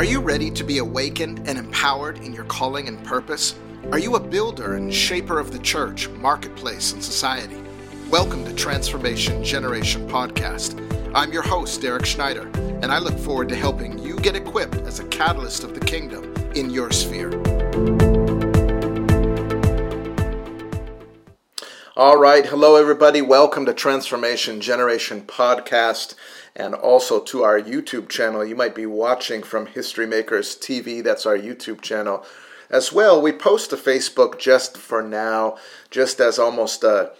Are you ready to be awakened and empowered in your calling and purpose? Are you a builder and shaper of the church, marketplace, and society? Welcome to Transformation Generation Podcast. I'm your host, Derek Schneider, and I look forward to helping you get equipped as a catalyst of the kingdom in your sphere. All right. Hello, everybody. Welcome to Transformation Generation Podcast and also to our YouTube channel. You might be watching from History Makers TV. That's our YouTube channel as well. We post to Facebook just for now, just as almost a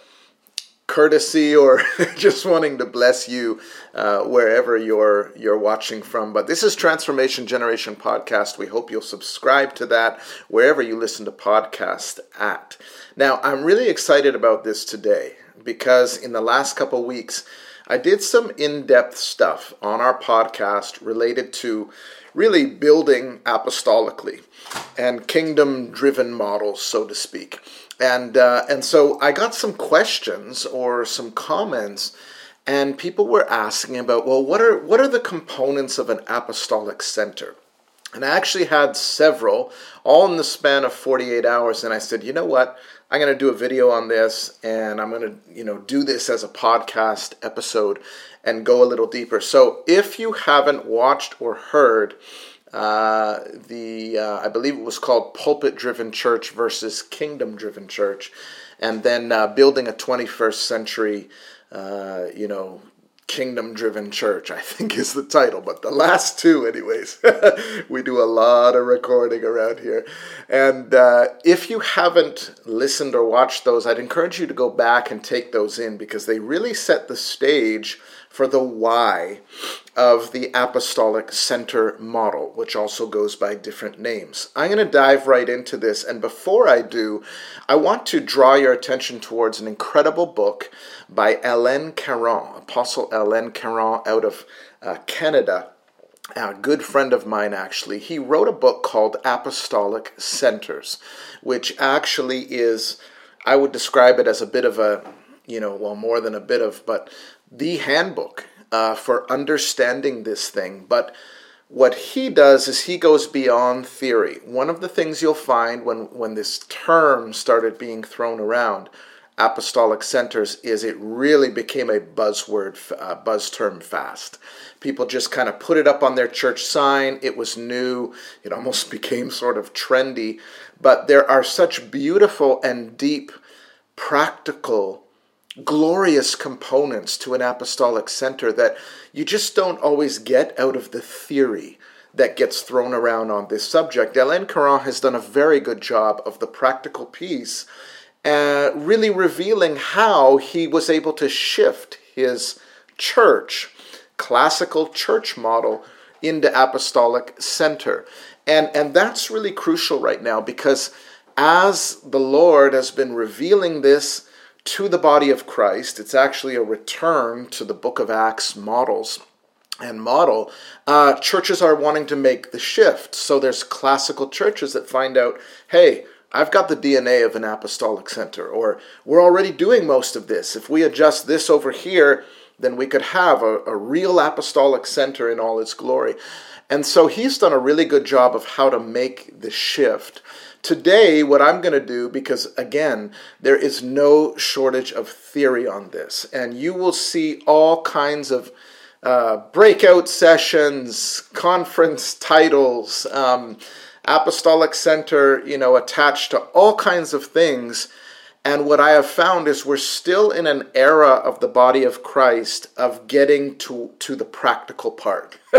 courtesy or just wanting to bless you uh, wherever you're you're watching from. But this is Transformation Generation podcast. We hope you'll subscribe to that wherever you listen to podcast at. Now, I'm really excited about this today because in the last couple weeks, I did some in-depth stuff on our podcast related to really building apostolically and kingdom-driven models, so to speak and uh, and so I got some questions or some comments, and people were asking about well, what are what are the components of an apostolic center? And I actually had several, all in the span of 48 hours. And I said, you know what? I'm going to do a video on this, and I'm going to you know do this as a podcast episode and go a little deeper. So if you haven't watched or heard uh, the uh, I believe it was called Pulpit Driven Church versus Kingdom Driven Church, and then uh, building a 21st century, uh, you know, Kingdom Driven Church. I think is the title, but the last two, anyways. we do a lot of recording around here, and uh, if you haven't listened or watched those, I'd encourage you to go back and take those in because they really set the stage for the why of the apostolic center model, which also goes by different names. I'm going to dive right into this, and before I do, I want to draw your attention towards an incredible book by Alain Caron, Apostle Alain Caron out of uh, Canada. A good friend of mine, actually, he wrote a book called Apostolic Centers, which actually is, I would describe it as a bit of a, you know, well, more than a bit of, but the handbook uh, for understanding this thing. But what he does is he goes beyond theory. One of the things you'll find when, when this term started being thrown around, apostolic centers, is it really became a buzzword, uh, buzz term fast. People just kind of put it up on their church sign. It was new. It almost became sort of trendy. But there are such beautiful and deep practical glorious components to an apostolic center that you just don't always get out of the theory that gets thrown around on this subject. Alain Caron has done a very good job of the practical piece, uh, really revealing how he was able to shift his church, classical church model, into apostolic center. And, and that's really crucial right now because as the Lord has been revealing this to the body of Christ. It's actually a return to the book of Acts models and model. Uh, churches are wanting to make the shift. So there's classical churches that find out, hey, I've got the DNA of an apostolic center, or we're already doing most of this. If we adjust this over here, then we could have a, a real apostolic center in all its glory. And so he's done a really good job of how to make the shift. Today, what I'm going to do, because again, there is no shortage of theory on this, and you will see all kinds of uh, breakout sessions, conference titles, um, apostolic center, you know, attached to all kinds of things and what I have found is we're still in an era of the body of Christ of getting to, to the practical part.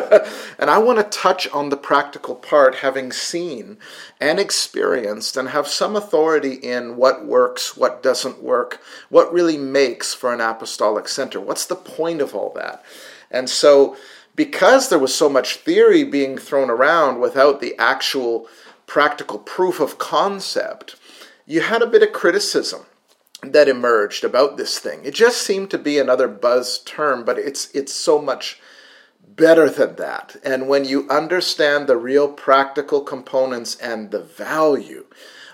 and I want to touch on the practical part, having seen and experienced and have some authority in what works, what doesn't work, what really makes for an apostolic center. What's the point of all that? And so, because there was so much theory being thrown around without the actual practical proof of concept, you had a bit of criticism that emerged about this thing. It just seemed to be another buzz term, but it's it's so much better than that. And when you understand the real practical components and the value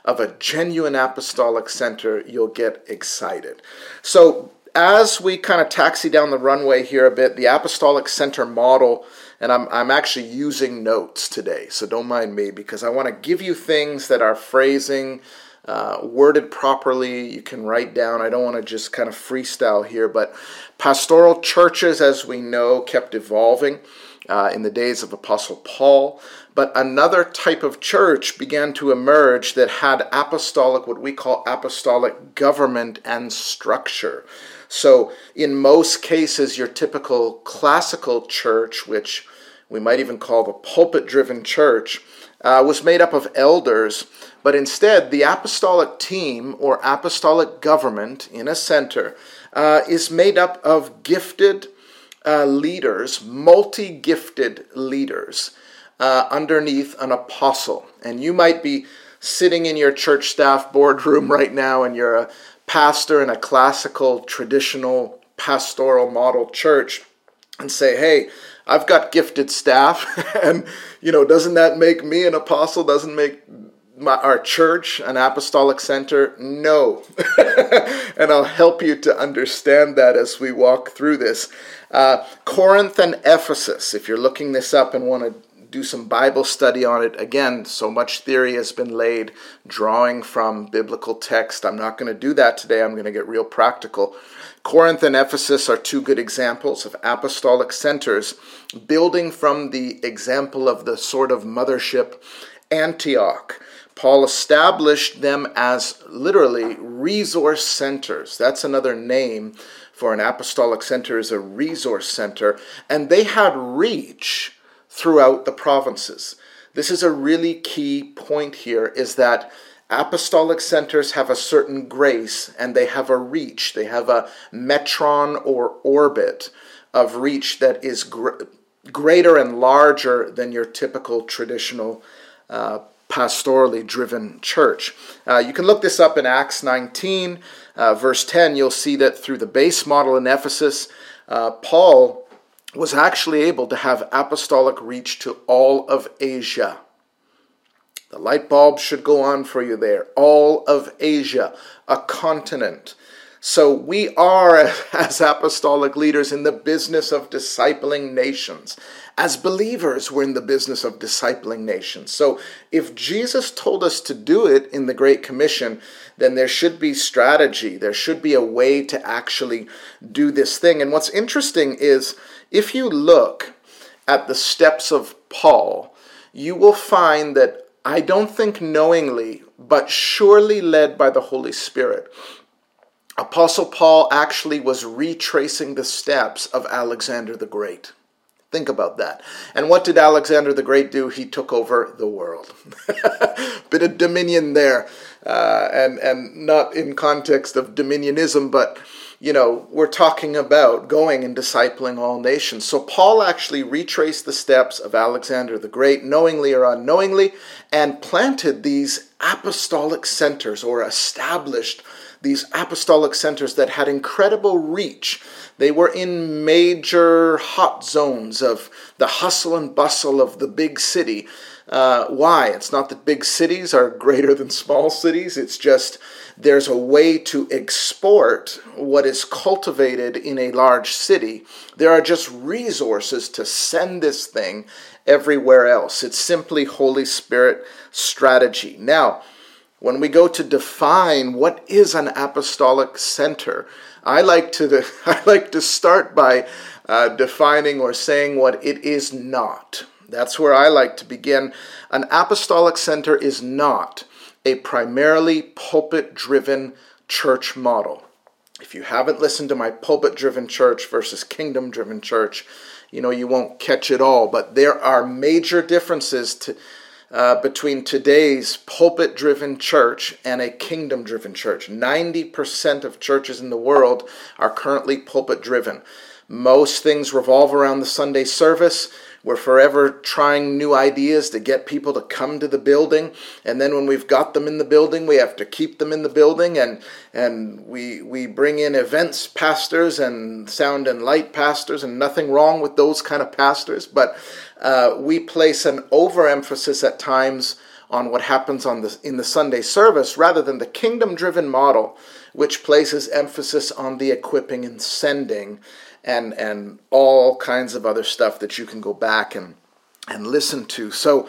of a genuine apostolic center, you'll get excited. So as we kind of taxi down the runway here a bit, the apostolic center model and I'm, I'm actually using notes today, so don't mind me because I want to give you things that are phrasing, uh, worded properly. You can write down. I don't want to just kind of freestyle here, but pastoral churches, as we know, kept evolving uh, in the days of Apostle Paul. But another type of church began to emerge that had apostolic, what we call apostolic government and structure. So, in most cases, your typical classical church, which we might even call the pulpit driven church, uh, was made up of elders, but instead, the apostolic team or apostolic government in a center uh, is made up of gifted uh, leaders, multi gifted leaders uh, underneath an apostle. And you might be sitting in your church staff boardroom right now and you're a pastor in a classical, traditional, pastoral model church and say, hey, I've got gifted staff, and you know, doesn't that make me an apostle? Doesn't make my, our church an apostolic center? No. and I'll help you to understand that as we walk through this. Uh, Corinth and Ephesus, if you're looking this up and want to do some Bible study on it. Again, so much theory has been laid, drawing from biblical text. I'm not going to do that today. I'm going to get real practical. Corinth and Ephesus are two good examples of apostolic centers, building from the example of the sort of mothership Antioch. Paul established them as literally resource centers. That's another name for an apostolic center is a resource center, and they had reach throughout the provinces. This is a really key point here is that apostolic centers have a certain grace and they have a reach. They have a metron or orbit of reach that is gr- greater and larger than your typical traditional uh, pastorally driven church. Uh, you can look this up in Acts 19, uh, verse 10. You'll see that through the base model in Ephesus, uh, Paul was actually able to have apostolic reach to all of Asia. The light bulb should go on for you there. All of Asia, a continent. So we are, as apostolic leaders, in the business of discipling nations. As believers, we're in the business of discipling nations. So if Jesus told us to do it in the Great Commission, then there should be strategy. There should be a way to actually do this thing. And what's interesting is if you look at the steps of Paul, you will find that I don't think knowingly, but surely led by the Holy Spirit. Apostle Paul actually was retracing the steps of Alexander the Great. Think about that. And what did Alexander the Great do? He took over the world. Bit of dominion there, uh, and and not in context of dominionism, but you know, we're talking about going and discipling all nations. So Paul actually retraced the steps of Alexander the Great, knowingly or unknowingly, and planted these apostolic centers or established these apostolic centers that had incredible reach. They were in major hot zones of the hustle and bustle of the big city. Uh, why? It's not that big cities are greater than small cities, it's just there's a way to export what is cultivated in a large city. There are just resources to send this thing everywhere else. It's simply Holy Spirit strategy. Now, when we go to define what is an apostolic center, I like to I like to start by uh, defining or saying what it is not. That's where I like to begin. An apostolic center is not a primarily pulpit driven church model. If you haven't listened to my pulpit driven church versus kingdom driven church, you know, you won't catch it all. But there are major differences to, uh, between today's pulpit driven church and a kingdom driven church. 90% of churches in the world are currently pulpit driven. Most things revolve around the Sunday service. We're forever trying new ideas to get people to come to the building. And then when we've got them in the building, we have to keep them in the building. And, and we, we bring in events pastors and sound and light pastors, and nothing wrong with those kind of pastors. But uh, we place an overemphasis at times on what happens on the, in the Sunday service rather than the kingdom driven model, which places emphasis on the equipping and sending and and all kinds of other stuff that you can go back and and listen to. So,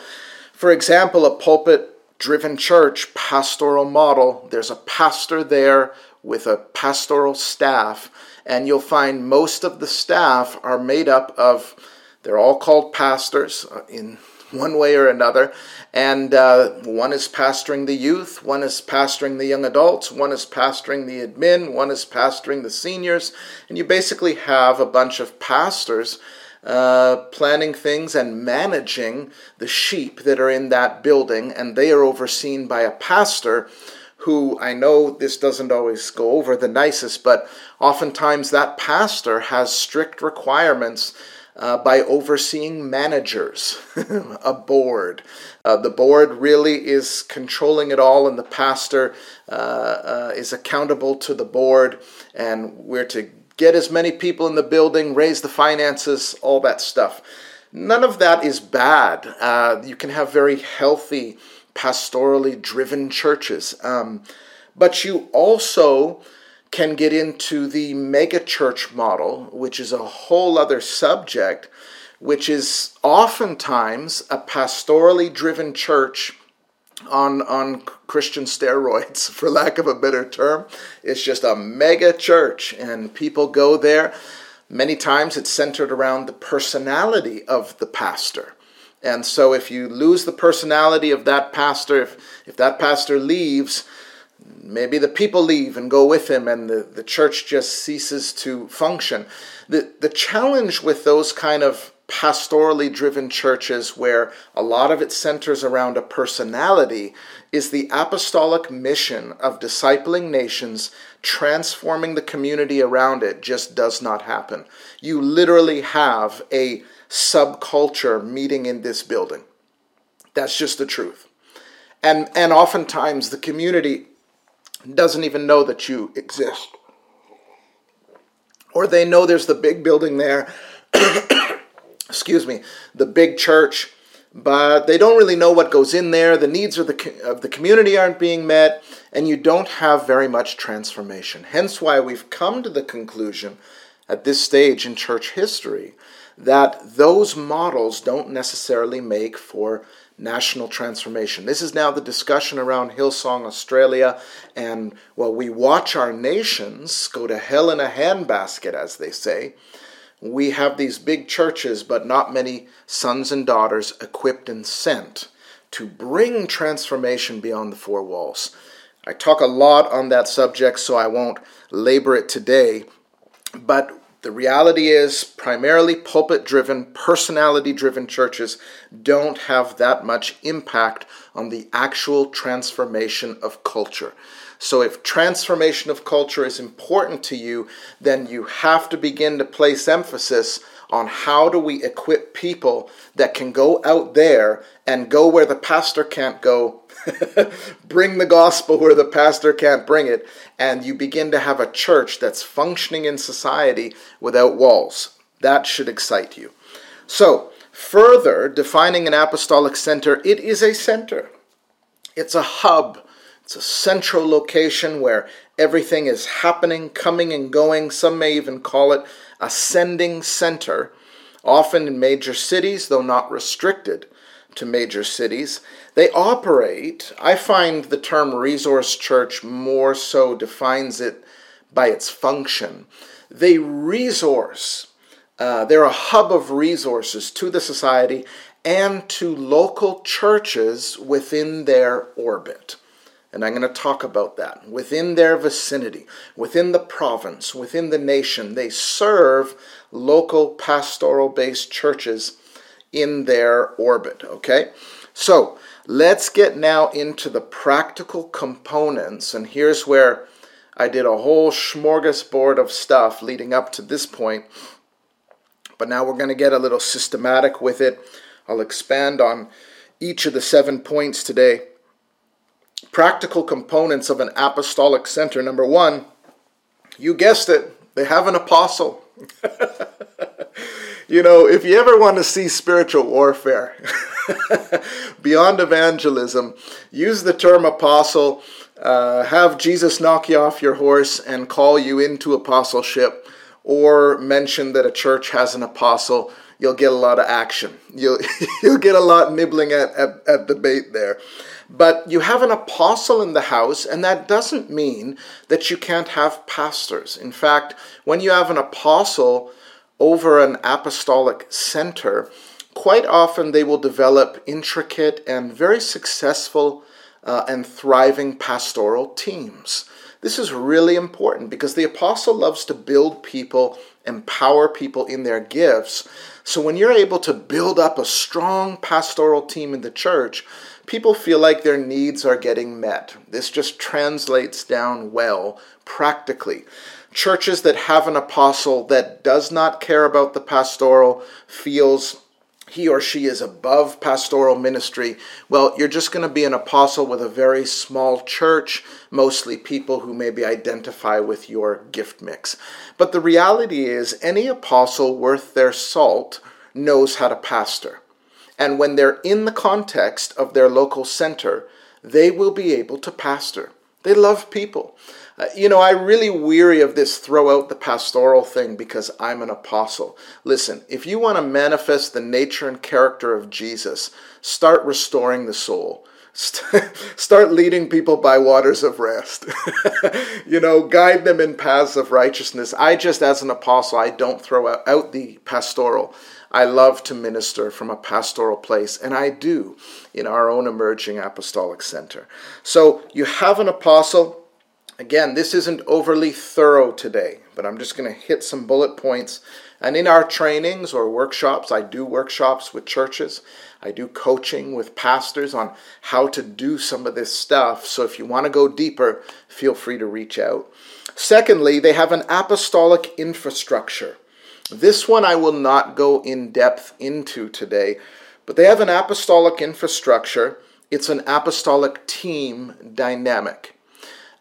for example, a pulpit driven church pastoral model, there's a pastor there with a pastoral staff, and you'll find most of the staff are made up of they're all called pastors uh, in one way or another. And uh, one is pastoring the youth, one is pastoring the young adults, one is pastoring the admin, one is pastoring the seniors. And you basically have a bunch of pastors uh, planning things and managing the sheep that are in that building, and they are overseen by a pastor who I know this doesn't always go over the nicest, but oftentimes that pastor has strict requirements uh, by overseeing managers, a board. Uh, the board really is controlling it all, and the pastor uh, uh, is accountable to the board, and we're to get as many people in the building, raise the finances, all that stuff. None of that is bad. Uh, you can have very healthy, pastorally driven churches. Um, but you also can get into the megachurch model, which is a whole other subject, which is oftentimes a pastorally driven church on on Christian steroids, for lack of a better term. It's just a mega church, and people go there. Many times it's centered around the personality of the pastor. And so if you lose the personality of that pastor, if, if that pastor leaves, maybe the people leave and go with him and the, the church just ceases to function. The, the challenge with those kind of pastorally driven churches where a lot of it centers around a personality is the apostolic mission of discipling nations, transforming the community around it just does not happen. You literally have a subculture meeting in this building. That's just the truth. And, and oftentimes the community doesn't even know that you exist. Or they know there's the big building there, excuse me, the big church, but they don't really know what goes in there. The needs of the, of the community aren't being met, and you don't have very much transformation. Hence, why we've come to the conclusion at this stage in church history that those models don't necessarily make for national transformation. This is now the discussion around Hillsong Australia, and while we watch our nations go to hell in a handbasket, as they say, we have these big churches, but not many sons and daughters equipped and sent to bring transformation beyond the four walls. I talk a lot on that subject, so I won't labor it today. But the reality is, primarily pulpit driven, personality driven churches don't have that much impact on the actual transformation of culture. So, if transformation of culture is important to you, then you have to begin to place emphasis on how do we equip people that can go out there and go where the pastor can't go bring the gospel where the pastor can't bring it, and you begin to have a church that's functioning in society without walls. That should excite you. So, further defining an apostolic center, it is a center. It's a hub. It's a central location where everything is happening, coming and going. Some may even call it a sending center, often in major cities, though not restricted to major cities. They operate, I find the term resource church more so defines it by its function. They resource, uh, they're a hub of resources to the society and to local churches within their orbit. And I'm going to talk about that. Within their vicinity, within the province, within the nation, they serve local pastoral based churches in their orbit. Okay? So let's get now into the practical components. And here's where I did a whole smorgasbord of stuff leading up to this point. But now we're going to get a little systematic with it. I'll expand on each of the seven points today. Practical components of an apostolic center. Number one, you guessed it, they have an apostle. you know, if you ever want to see spiritual warfare beyond evangelism, use the term apostle. Uh, have Jesus knock you off your horse and call you into apostleship, or mention that a church has an apostle, you'll get a lot of action. You'll, you'll get a lot nibbling at, at, at debate there. But you have an apostle in the house, and that doesn't mean that you can't have pastors. In fact, when you have an apostle over an apostolic center, quite often they will develop intricate and very successful uh, and thriving pastoral teams. This is really important because the apostle loves to build people, empower people in their gifts. So when you're able to build up a strong pastoral team in the church, people feel like their needs are getting met. This just translates down well practically. Churches that have an apostle that does not care about the pastoral, feels he or she is above pastoral ministry, well, you're just going to be an apostle with a very small church, mostly people who maybe identify with your gift mix. But the reality is, any apostle worth their salt knows how to pastor. And when they're in the context of their local center, they will be able to pastor. They love people. Uh, you know, I really weary of this throw out the pastoral thing because I'm an apostle. Listen, if you want to manifest the nature and character of Jesus, start restoring the soul. Start leading people by waters of rest. you know, guide them in paths of righteousness. I just, as an apostle, I don't throw out the pastoral. I love to minister from a pastoral place, and I do in our own emerging apostolic center. So you have an apostle. Again, this isn't overly thorough today, but I'm just going to hit some bullet points. And in our trainings or workshops, I do workshops with churches. I do coaching with pastors on how to do some of this stuff. So if you want to go deeper, feel free to reach out. Secondly, they have an apostolic infrastructure. This one I will not go in depth into today, but they have an apostolic infrastructure. It's an apostolic team dynamic.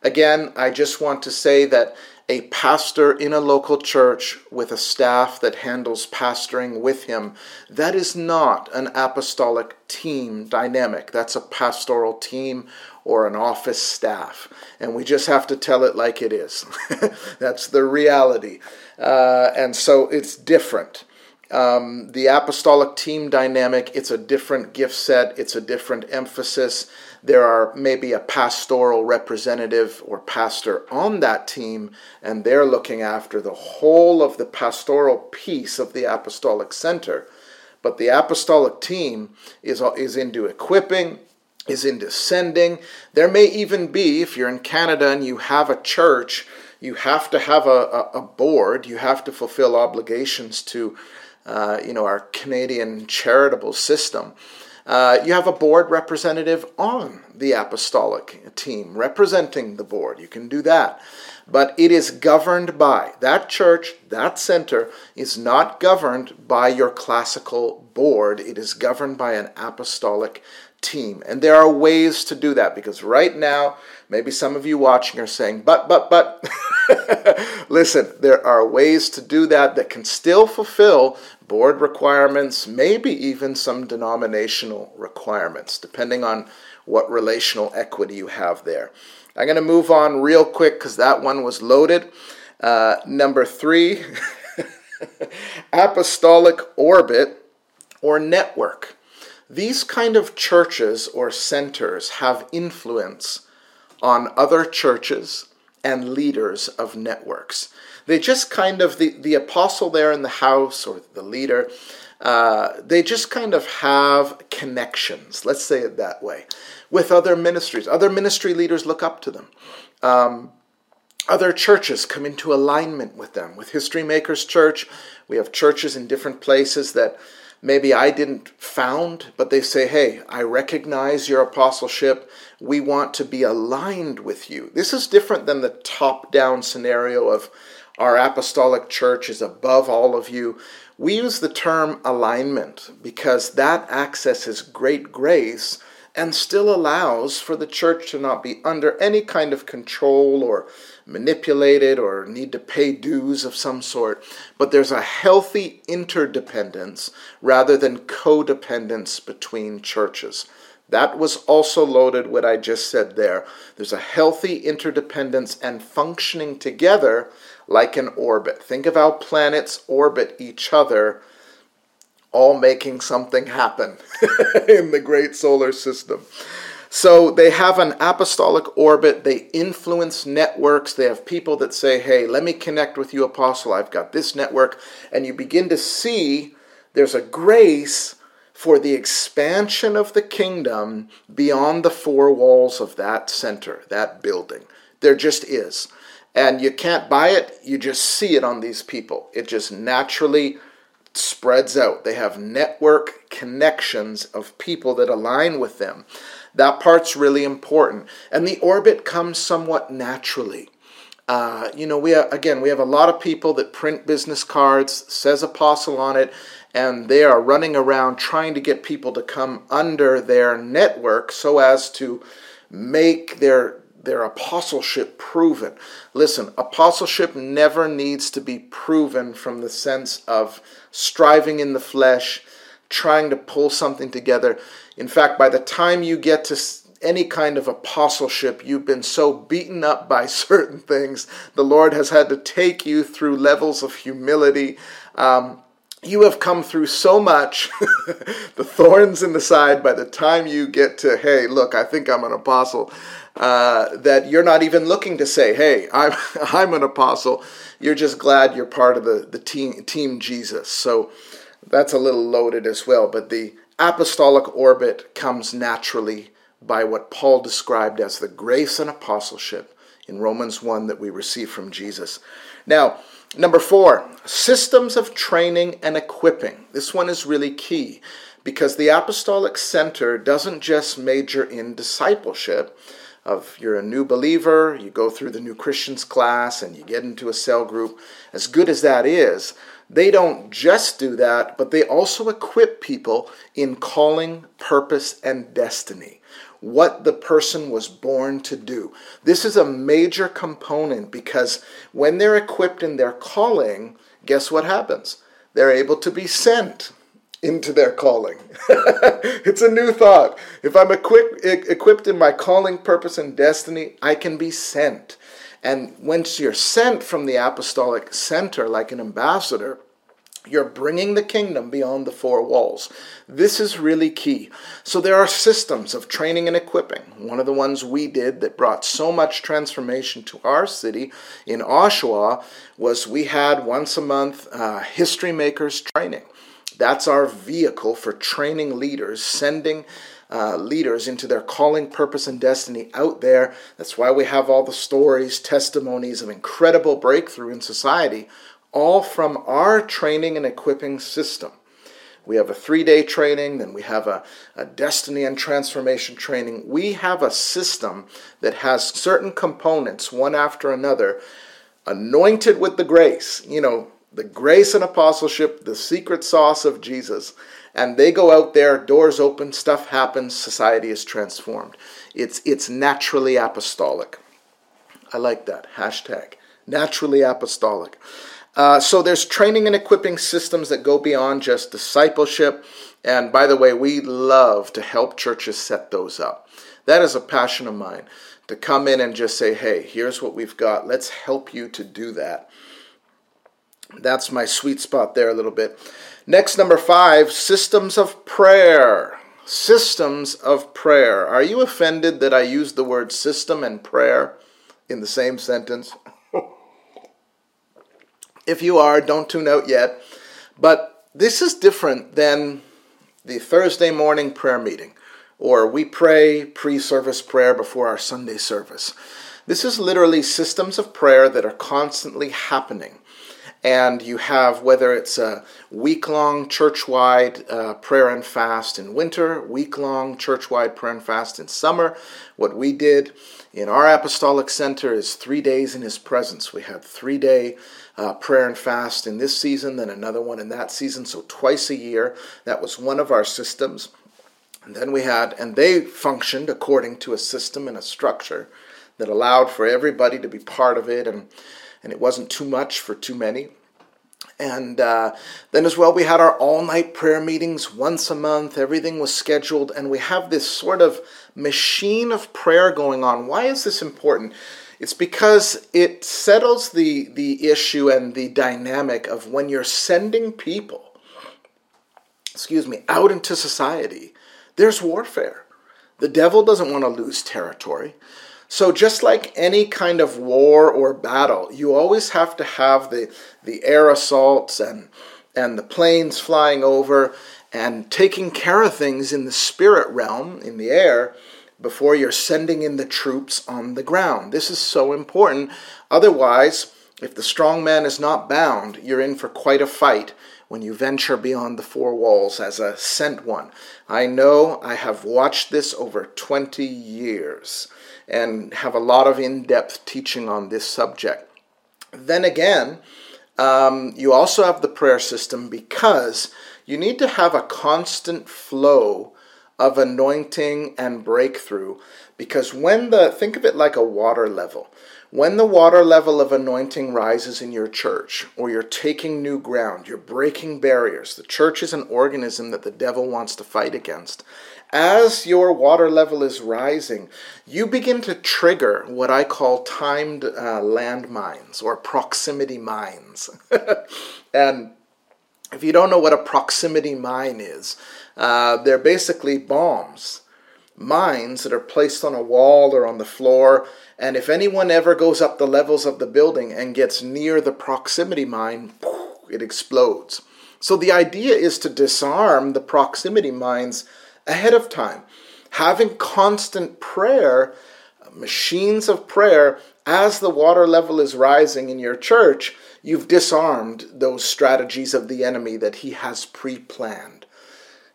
Again, I just want to say that a pastor in a local church with a staff that handles pastoring with him, that is not an apostolic team dynamic. That's a pastoral team or an office staff. And we just have to tell it like it is. That's the reality. Uh, and so it's different. Um, the apostolic team dynamic, it's a different gift set, it's a different emphasis. There are maybe a pastoral representative or pastor on that team, and they're looking after the whole of the pastoral piece of the apostolic center. But the apostolic team is, is into equipping, is into sending. There may even be, if you're in Canada and you have a church, you have to have a, a, board, you have to fulfill obligations to uh, you know, our Canadian charitable system. Uh, you have a board representative on the apostolic team representing the board. You can do that. But it is governed by that church, that center is not governed by your classical board. It is governed by an apostolic team. And there are ways to do that because right now, maybe some of you watching are saying, but, but, but. Listen, there are ways to do that that can still fulfill board requirements, maybe even some denominational requirements, depending on what relational equity you have there. I'm going to move on real quick because that one was loaded. Uh, number three, apostolic orbit or network. These kind of churches or centers have influence on other churches and leaders of networks. They just kind of, the, the apostle there in the house or the leader, uh, they just kind of have connections, let's say it that way, with other ministries. Other ministry leaders look up to them. Um, other churches come into alignment with them. With History Makers Church, we have churches in different places that maybe I didn't found, but they say, hey, I recognize your apostleship. We want to be aligned with you. This is different than the top down scenario of our apostolic church is above all of you. We use the term alignment because that accesses great grace and still allows for the church to not be under any kind of control or manipulated or need to pay dues of some sort, but there's a healthy interdependence rather than codependence between churches. That was also loaded what I just said there. There's a healthy interdependence and functioning together like an orbit. Think of how planets orbit each other, all making something happen in the great solar system. So they have an apostolic orbit. They influence networks. They have people that say, hey, let me connect with you, apostle. I've got this network. And you begin to see there's a grace for the expansion of the kingdom beyond the four walls of that center, that building. There just is. And you can't buy it, you just see it on these people. It just naturally spreads out. They have network connections of people that align with them. That part's really important. And the orbit comes somewhat naturally. Uh, you know, we have, again, we have a lot of people that print business cards, says apostle on it, and they are running around trying to get people to come under their network so as to make their their apostleship proven. Listen, apostleship never needs to be proven from the sense of striving in the flesh, trying to pull something together. In fact, by the time you get to any kind of apostleship, you've been so beaten up by certain things. The Lord has had to take you through levels of humility. Um, you have come through so much, the thorns in the side, by the time you get to, hey, look, I think I'm an apostle, uh, that you're not even looking to say, hey, I'm, I'm an apostle. You're just glad you're part of the, the team, team Jesus. So that's a little loaded as well. But the apostolic orbit comes naturally by what Paul described as the grace and apostleship in Romans 1 that we receive from Jesus. Now, number four, systems of training and equipping. This one is really key because the Apostolic Center doesn't just major in discipleship. Of you're a new believer, you go through the new Christians class and you get into a cell group. As good as that is, they don't just do that, but they also equip people in calling, purpose, and destiny what the person was born to do. This is a major component because when they're equipped in their calling, guess what happens? They're able to be sent into their calling. it's a new thought. If I'm equipped, equipped in my calling, purpose, and destiny, I can be sent. And once you're sent from the apostolic center like an ambassador, you're bringing the kingdom beyond the four walls. This is really key. So, there are systems of training and equipping. One of the ones we did that brought so much transformation to our city in Oshawa was we had once a month uh, History Makers training. That's our vehicle for training leaders, sending uh, leaders into their calling, purpose, and destiny out there. That's why we have all the stories, testimonies of incredible breakthrough in society all from our training and equipping system. We have a three day training, then we have a, a, destiny and transformation training. We have a system that has certain components, one after another, anointed with the grace, you know, the grace and apostleship, the secret sauce of Jesus. And they go out there, doors open, stuff happens, society is transformed. It's, it's naturally apostolic. I like that. Hashtag naturally apostolic. Uh, so there's training and equipping systems that go beyond just discipleship. And by the way, we love to help churches set those up. That is a passion of mine to come in and just say, hey, here's what we've got. Let's help you to do that. That's my sweet spot there a little bit. Next, number five systems of prayer. Systems of prayer. Are you offended that I use the word system and prayer in the same sentence? If you are, don't tune out yet. But this is different than the Thursday morning prayer meeting, or we pray pre service prayer before our Sunday service. This is literally systems of prayer that are constantly happening. And you have whether it's a week long church wide uh, prayer and fast in winter, week long church wide prayer and fast in summer. What we did in our apostolic center is three days in his presence. We had three day uh, prayer and fast in this season, then another one in that season, so twice a year. That was one of our systems. And then we had, and they functioned according to a system and a structure that allowed for everybody to be part of it, and, and it wasn't too much for too many. And uh, then, as well, we had our all night prayer meetings once a month. Everything was scheduled, and we have this sort of machine of prayer going on. Why is this important? It's because it settles the, the issue and the dynamic of when you're sending people, excuse me, out into society, there's warfare. The devil doesn't want to lose territory. So just like any kind of war or battle, you always have to have the, the air assaults and, and the planes flying over and taking care of things in the spirit realm, in the air, before you're sending in the troops on the ground. This is so important. Otherwise, if the strong man is not bound, you're in for quite a fight when you venture beyond the four walls as a sent one. I know I have watched this over 20 years and have a lot of in depth teaching on this subject. Then again, um, you also have the prayer system because you need to have a constant flow of anointing and breakthrough because when the think of it like a water level. When the water level of anointing rises in your church or you're taking new ground you're breaking barriers the church is an organism that the devil wants to fight against. As your water level is rising you begin to trigger what i call timed uh, landmines or proximity mines. And if you don't know what a proximity mine is, uh, they're basically bombs, mines that are placed on a wall or on the floor. And if anyone ever goes up the levels of the building and gets near the proximity mine, it explodes. So the idea is to disarm the proximity mines ahead of time. Having constant prayer, machines of prayer, as the water level is rising in your church, you've disarmed those strategies of the enemy that he has pre planned.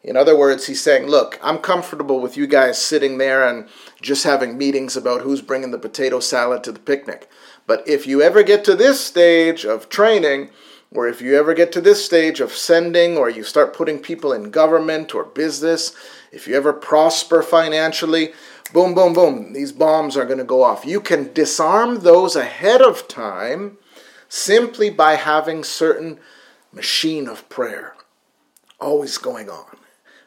In other words, he's saying, Look, I'm comfortable with you guys sitting there and just having meetings about who's bringing the potato salad to the picnic. But if you ever get to this stage of training, or if you ever get to this stage of sending, or you start putting people in government or business, if you ever prosper financially, boom, boom, boom, these bombs are going to go off. You can disarm those ahead of time simply by having certain machine of prayer always going on.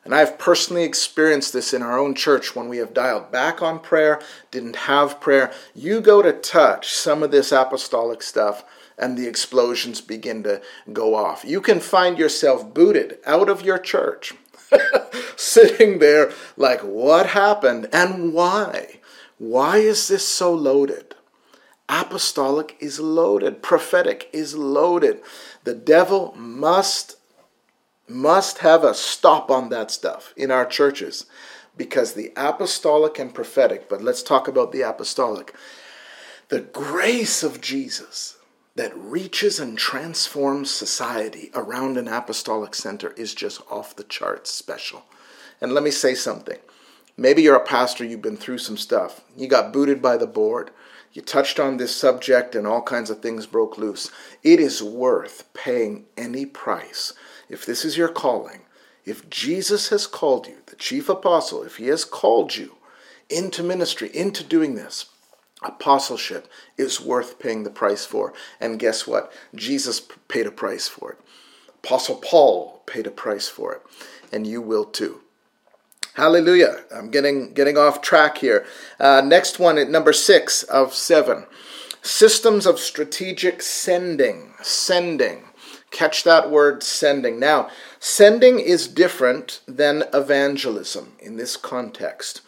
And I've personally experienced this in our own church when we have dialed back on prayer, didn't have prayer. You go to touch some of this apostolic stuff, and the explosions begin to go off. You can find yourself booted out of your church, sitting there like, what happened and why? Why is this so loaded? Apostolic is loaded, prophetic is loaded. The devil must must have a stop on that stuff in our churches because the apostolic and prophetic, but let's talk about the apostolic. The grace of Jesus that reaches and transforms society around an apostolic center is just off the charts special. And let me say something. Maybe you're a pastor, you've been through some stuff. You got booted by the board. You touched on this subject and all kinds of things broke loose. It is worth paying any price. If this is your calling, if Jesus has called you, the chief apostle, if he has called you into ministry, into doing this, apostleship is worth paying the price for. And guess what? Jesus paid a price for it. Apostle Paul paid a price for it. And you will too. Hallelujah. I'm getting getting off track here. Uh, next one at number six of seven. Systems of strategic sending. Sending. Catch that word sending. Now, sending is different than evangelism in this context.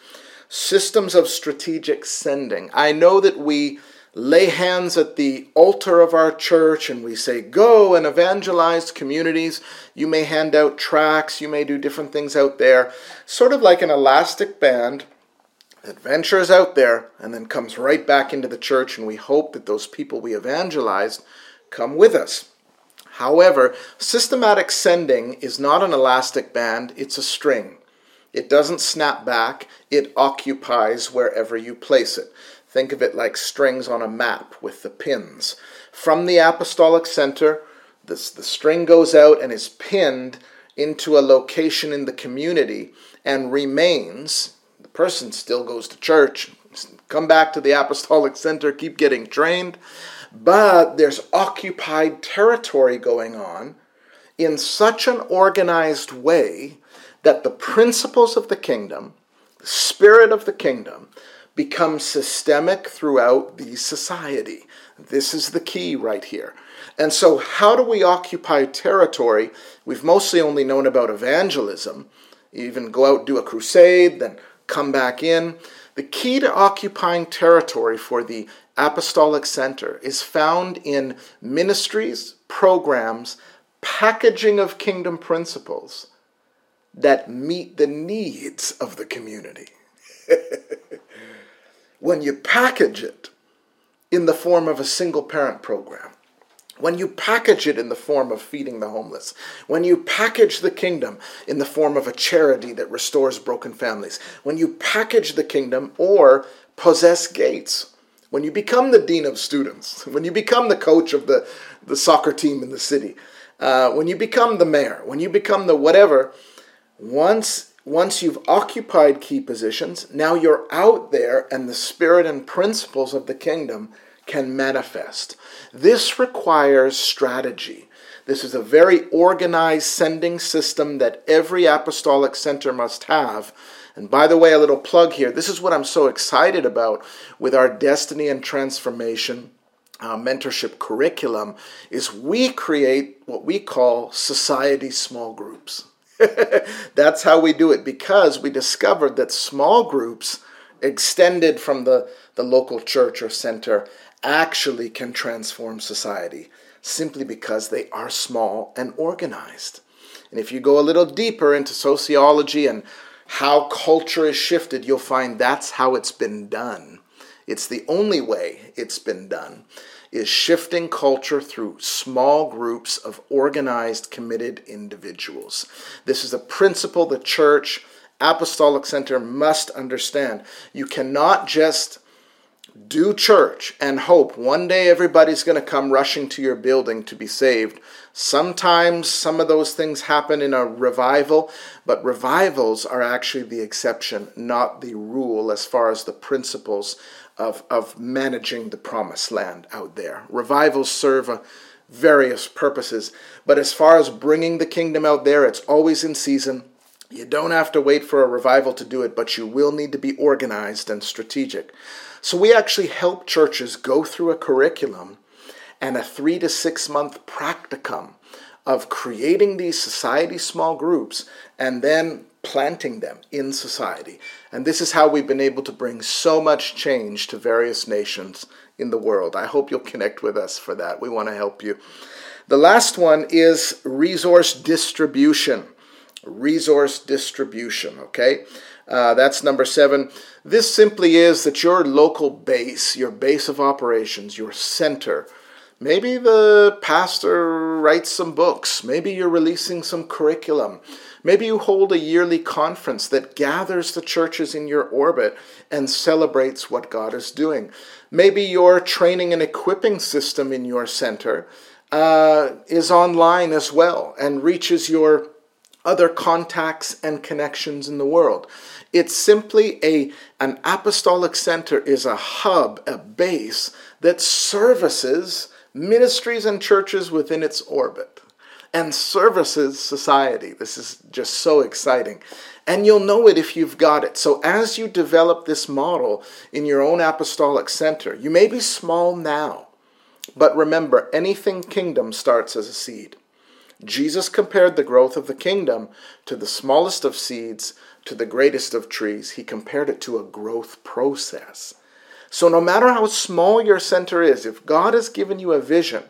Systems of strategic sending. I know that we lay hands at the altar of our church and we say, Go and evangelize communities. You may hand out tracts, you may do different things out there, sort of like an elastic band that ventures out there and then comes right back into the church, and we hope that those people we evangelized come with us. However, systematic sending is not an elastic band, it's a string. It doesn't snap back, it occupies wherever you place it. Think of it like strings on a map with the pins. From the apostolic center, this, the string goes out and is pinned into a location in the community and remains. The person still goes to church, come back to the apostolic center, keep getting trained, but there's occupied territory going on in such an organized way that the principles of the kingdom, the spirit of the kingdom, become systemic throughout the society. This is the key right here. And so, how do we occupy territory? We've mostly only known about evangelism. You even go out, do a crusade, then come back in. The key to occupying territory for the Apostolic Center is found in ministries, programs, packaging of kingdom principles that meet the needs of the community. when you package it in the form of a single parent program, when you package it in the form of feeding the homeless, when you package the kingdom in the form of a charity that restores broken families, when you package the kingdom or possess gates, when you become the dean of students, when you become the coach of the, the soccer team in the city, uh, when you become the mayor, when you become the whatever, once once you've occupied key positions, now you're out there and the spirit and principles of the kingdom can manifest. This requires strategy. This is a very organized sending system that every apostolic center must have. And by the way, a little plug here this is what I'm so excited about with our Destiny and Transformation uh, mentorship curriculum is we create what we call society small groups. That's how we do it because we discovered that small groups extended from the, the local church or center actually can transform society simply because they are small and organized. And if you go a little deeper into sociology and how culture is shifted, you'll find that's how it's been done. It's the only way it's been done is shifting culture through small groups of organized, committed individuals. This is a principle the church, Apostolic Center must understand. You cannot just do church and hope one day everybody's going to come rushing to your building to be saved. Sometimes some of those things happen in a revival, but revivals are actually the exception, not the rule, as far as the principles of, of managing the promised land out there. Revivals serve a, various purposes, but as far as bringing the kingdom out there, it's always in season. You don't have to wait for a revival to do it, but you will need to be organized and strategic. So we actually help churches go through a curriculum and a three to six month practicum of creating these society small groups and then planting them in society. And this is how we've been able to bring so much change to various nations in the world. I hope you'll connect with us for that. We want to help you. The last one is resource distribution. Resource distribution, okay? Uh, that's number seven. This simply is that your local base, your base of operations, your center, maybe the pastor writes some books, maybe you're releasing some curriculum, maybe you hold a yearly conference that gathers the churches in your orbit and celebrates what God is doing. Maybe your training and equipping system in your center uh, is online as well and reaches your other contacts and connections in the world. It's simply a an apostolic center is a hub, a base that services ministries and churches within its orbit and services society. This is just so exciting. And you'll know it if you've got it. So, as you develop this model in your own apostolic center, you may be small now, but remember, anything kingdom starts as a seed. Jesus compared the growth of the kingdom to the smallest of seeds to the greatest of trees. He compared it to a growth process. So, no matter how small your center is, if God has given you a vision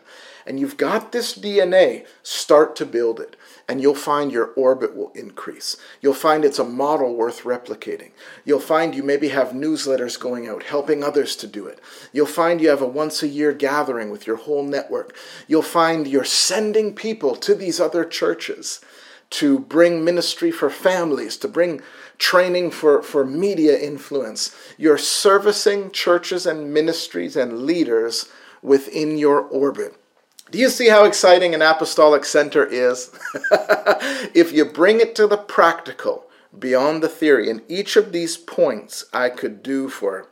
and you've got this DNA, start to build it. And you'll find your orbit will increase. You'll find it's a model worth replicating. You'll find you maybe have newsletters going out helping others to do it. You'll find you have a once a year gathering with your whole network. You'll find you're sending people to these other churches to bring ministry for families, to bring training for, for media influence. You're servicing churches and ministries and leaders within your orbit. Do you see how exciting an apostolic center is? if you bring it to the practical, beyond the theory, and each of these points I could do for,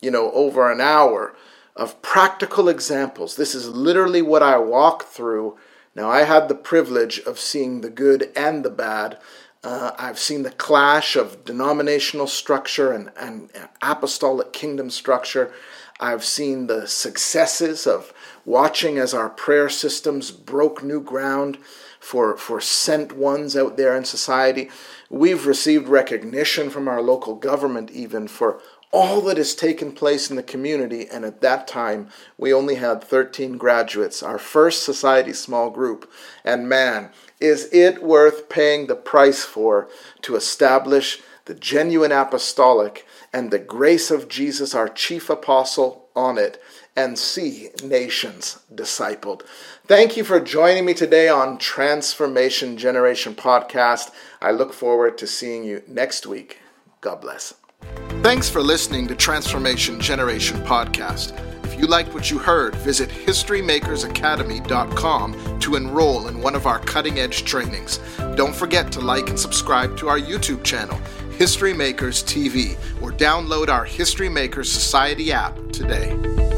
you know, over an hour, of practical examples. This is literally what I walk through. Now, I had the privilege of seeing the good and the bad. Uh, I've seen the clash of denominational structure and, and apostolic kingdom structure. I've seen the successes of watching as our prayer systems broke new ground for, for sent ones out there in society. We've received recognition from our local government, even for all that has taken place in the community. And at that time, we only had 13 graduates, our first society small group. And man, is it worth paying the price for to establish the genuine apostolic and the grace of Jesus, our chief apostle, on it and see nations discipled. Thank you for joining me today on Transformation Generation Podcast. I look forward to seeing you next week. God bless. Thanks for listening to Transformation Generation Podcast. If you liked what you heard, visit HistoryMakersAcademy.com to enroll in one of our cutting edge trainings. Don't forget to like and subscribe to our YouTube channel, History Makers TV, or download our History Makers Society app today.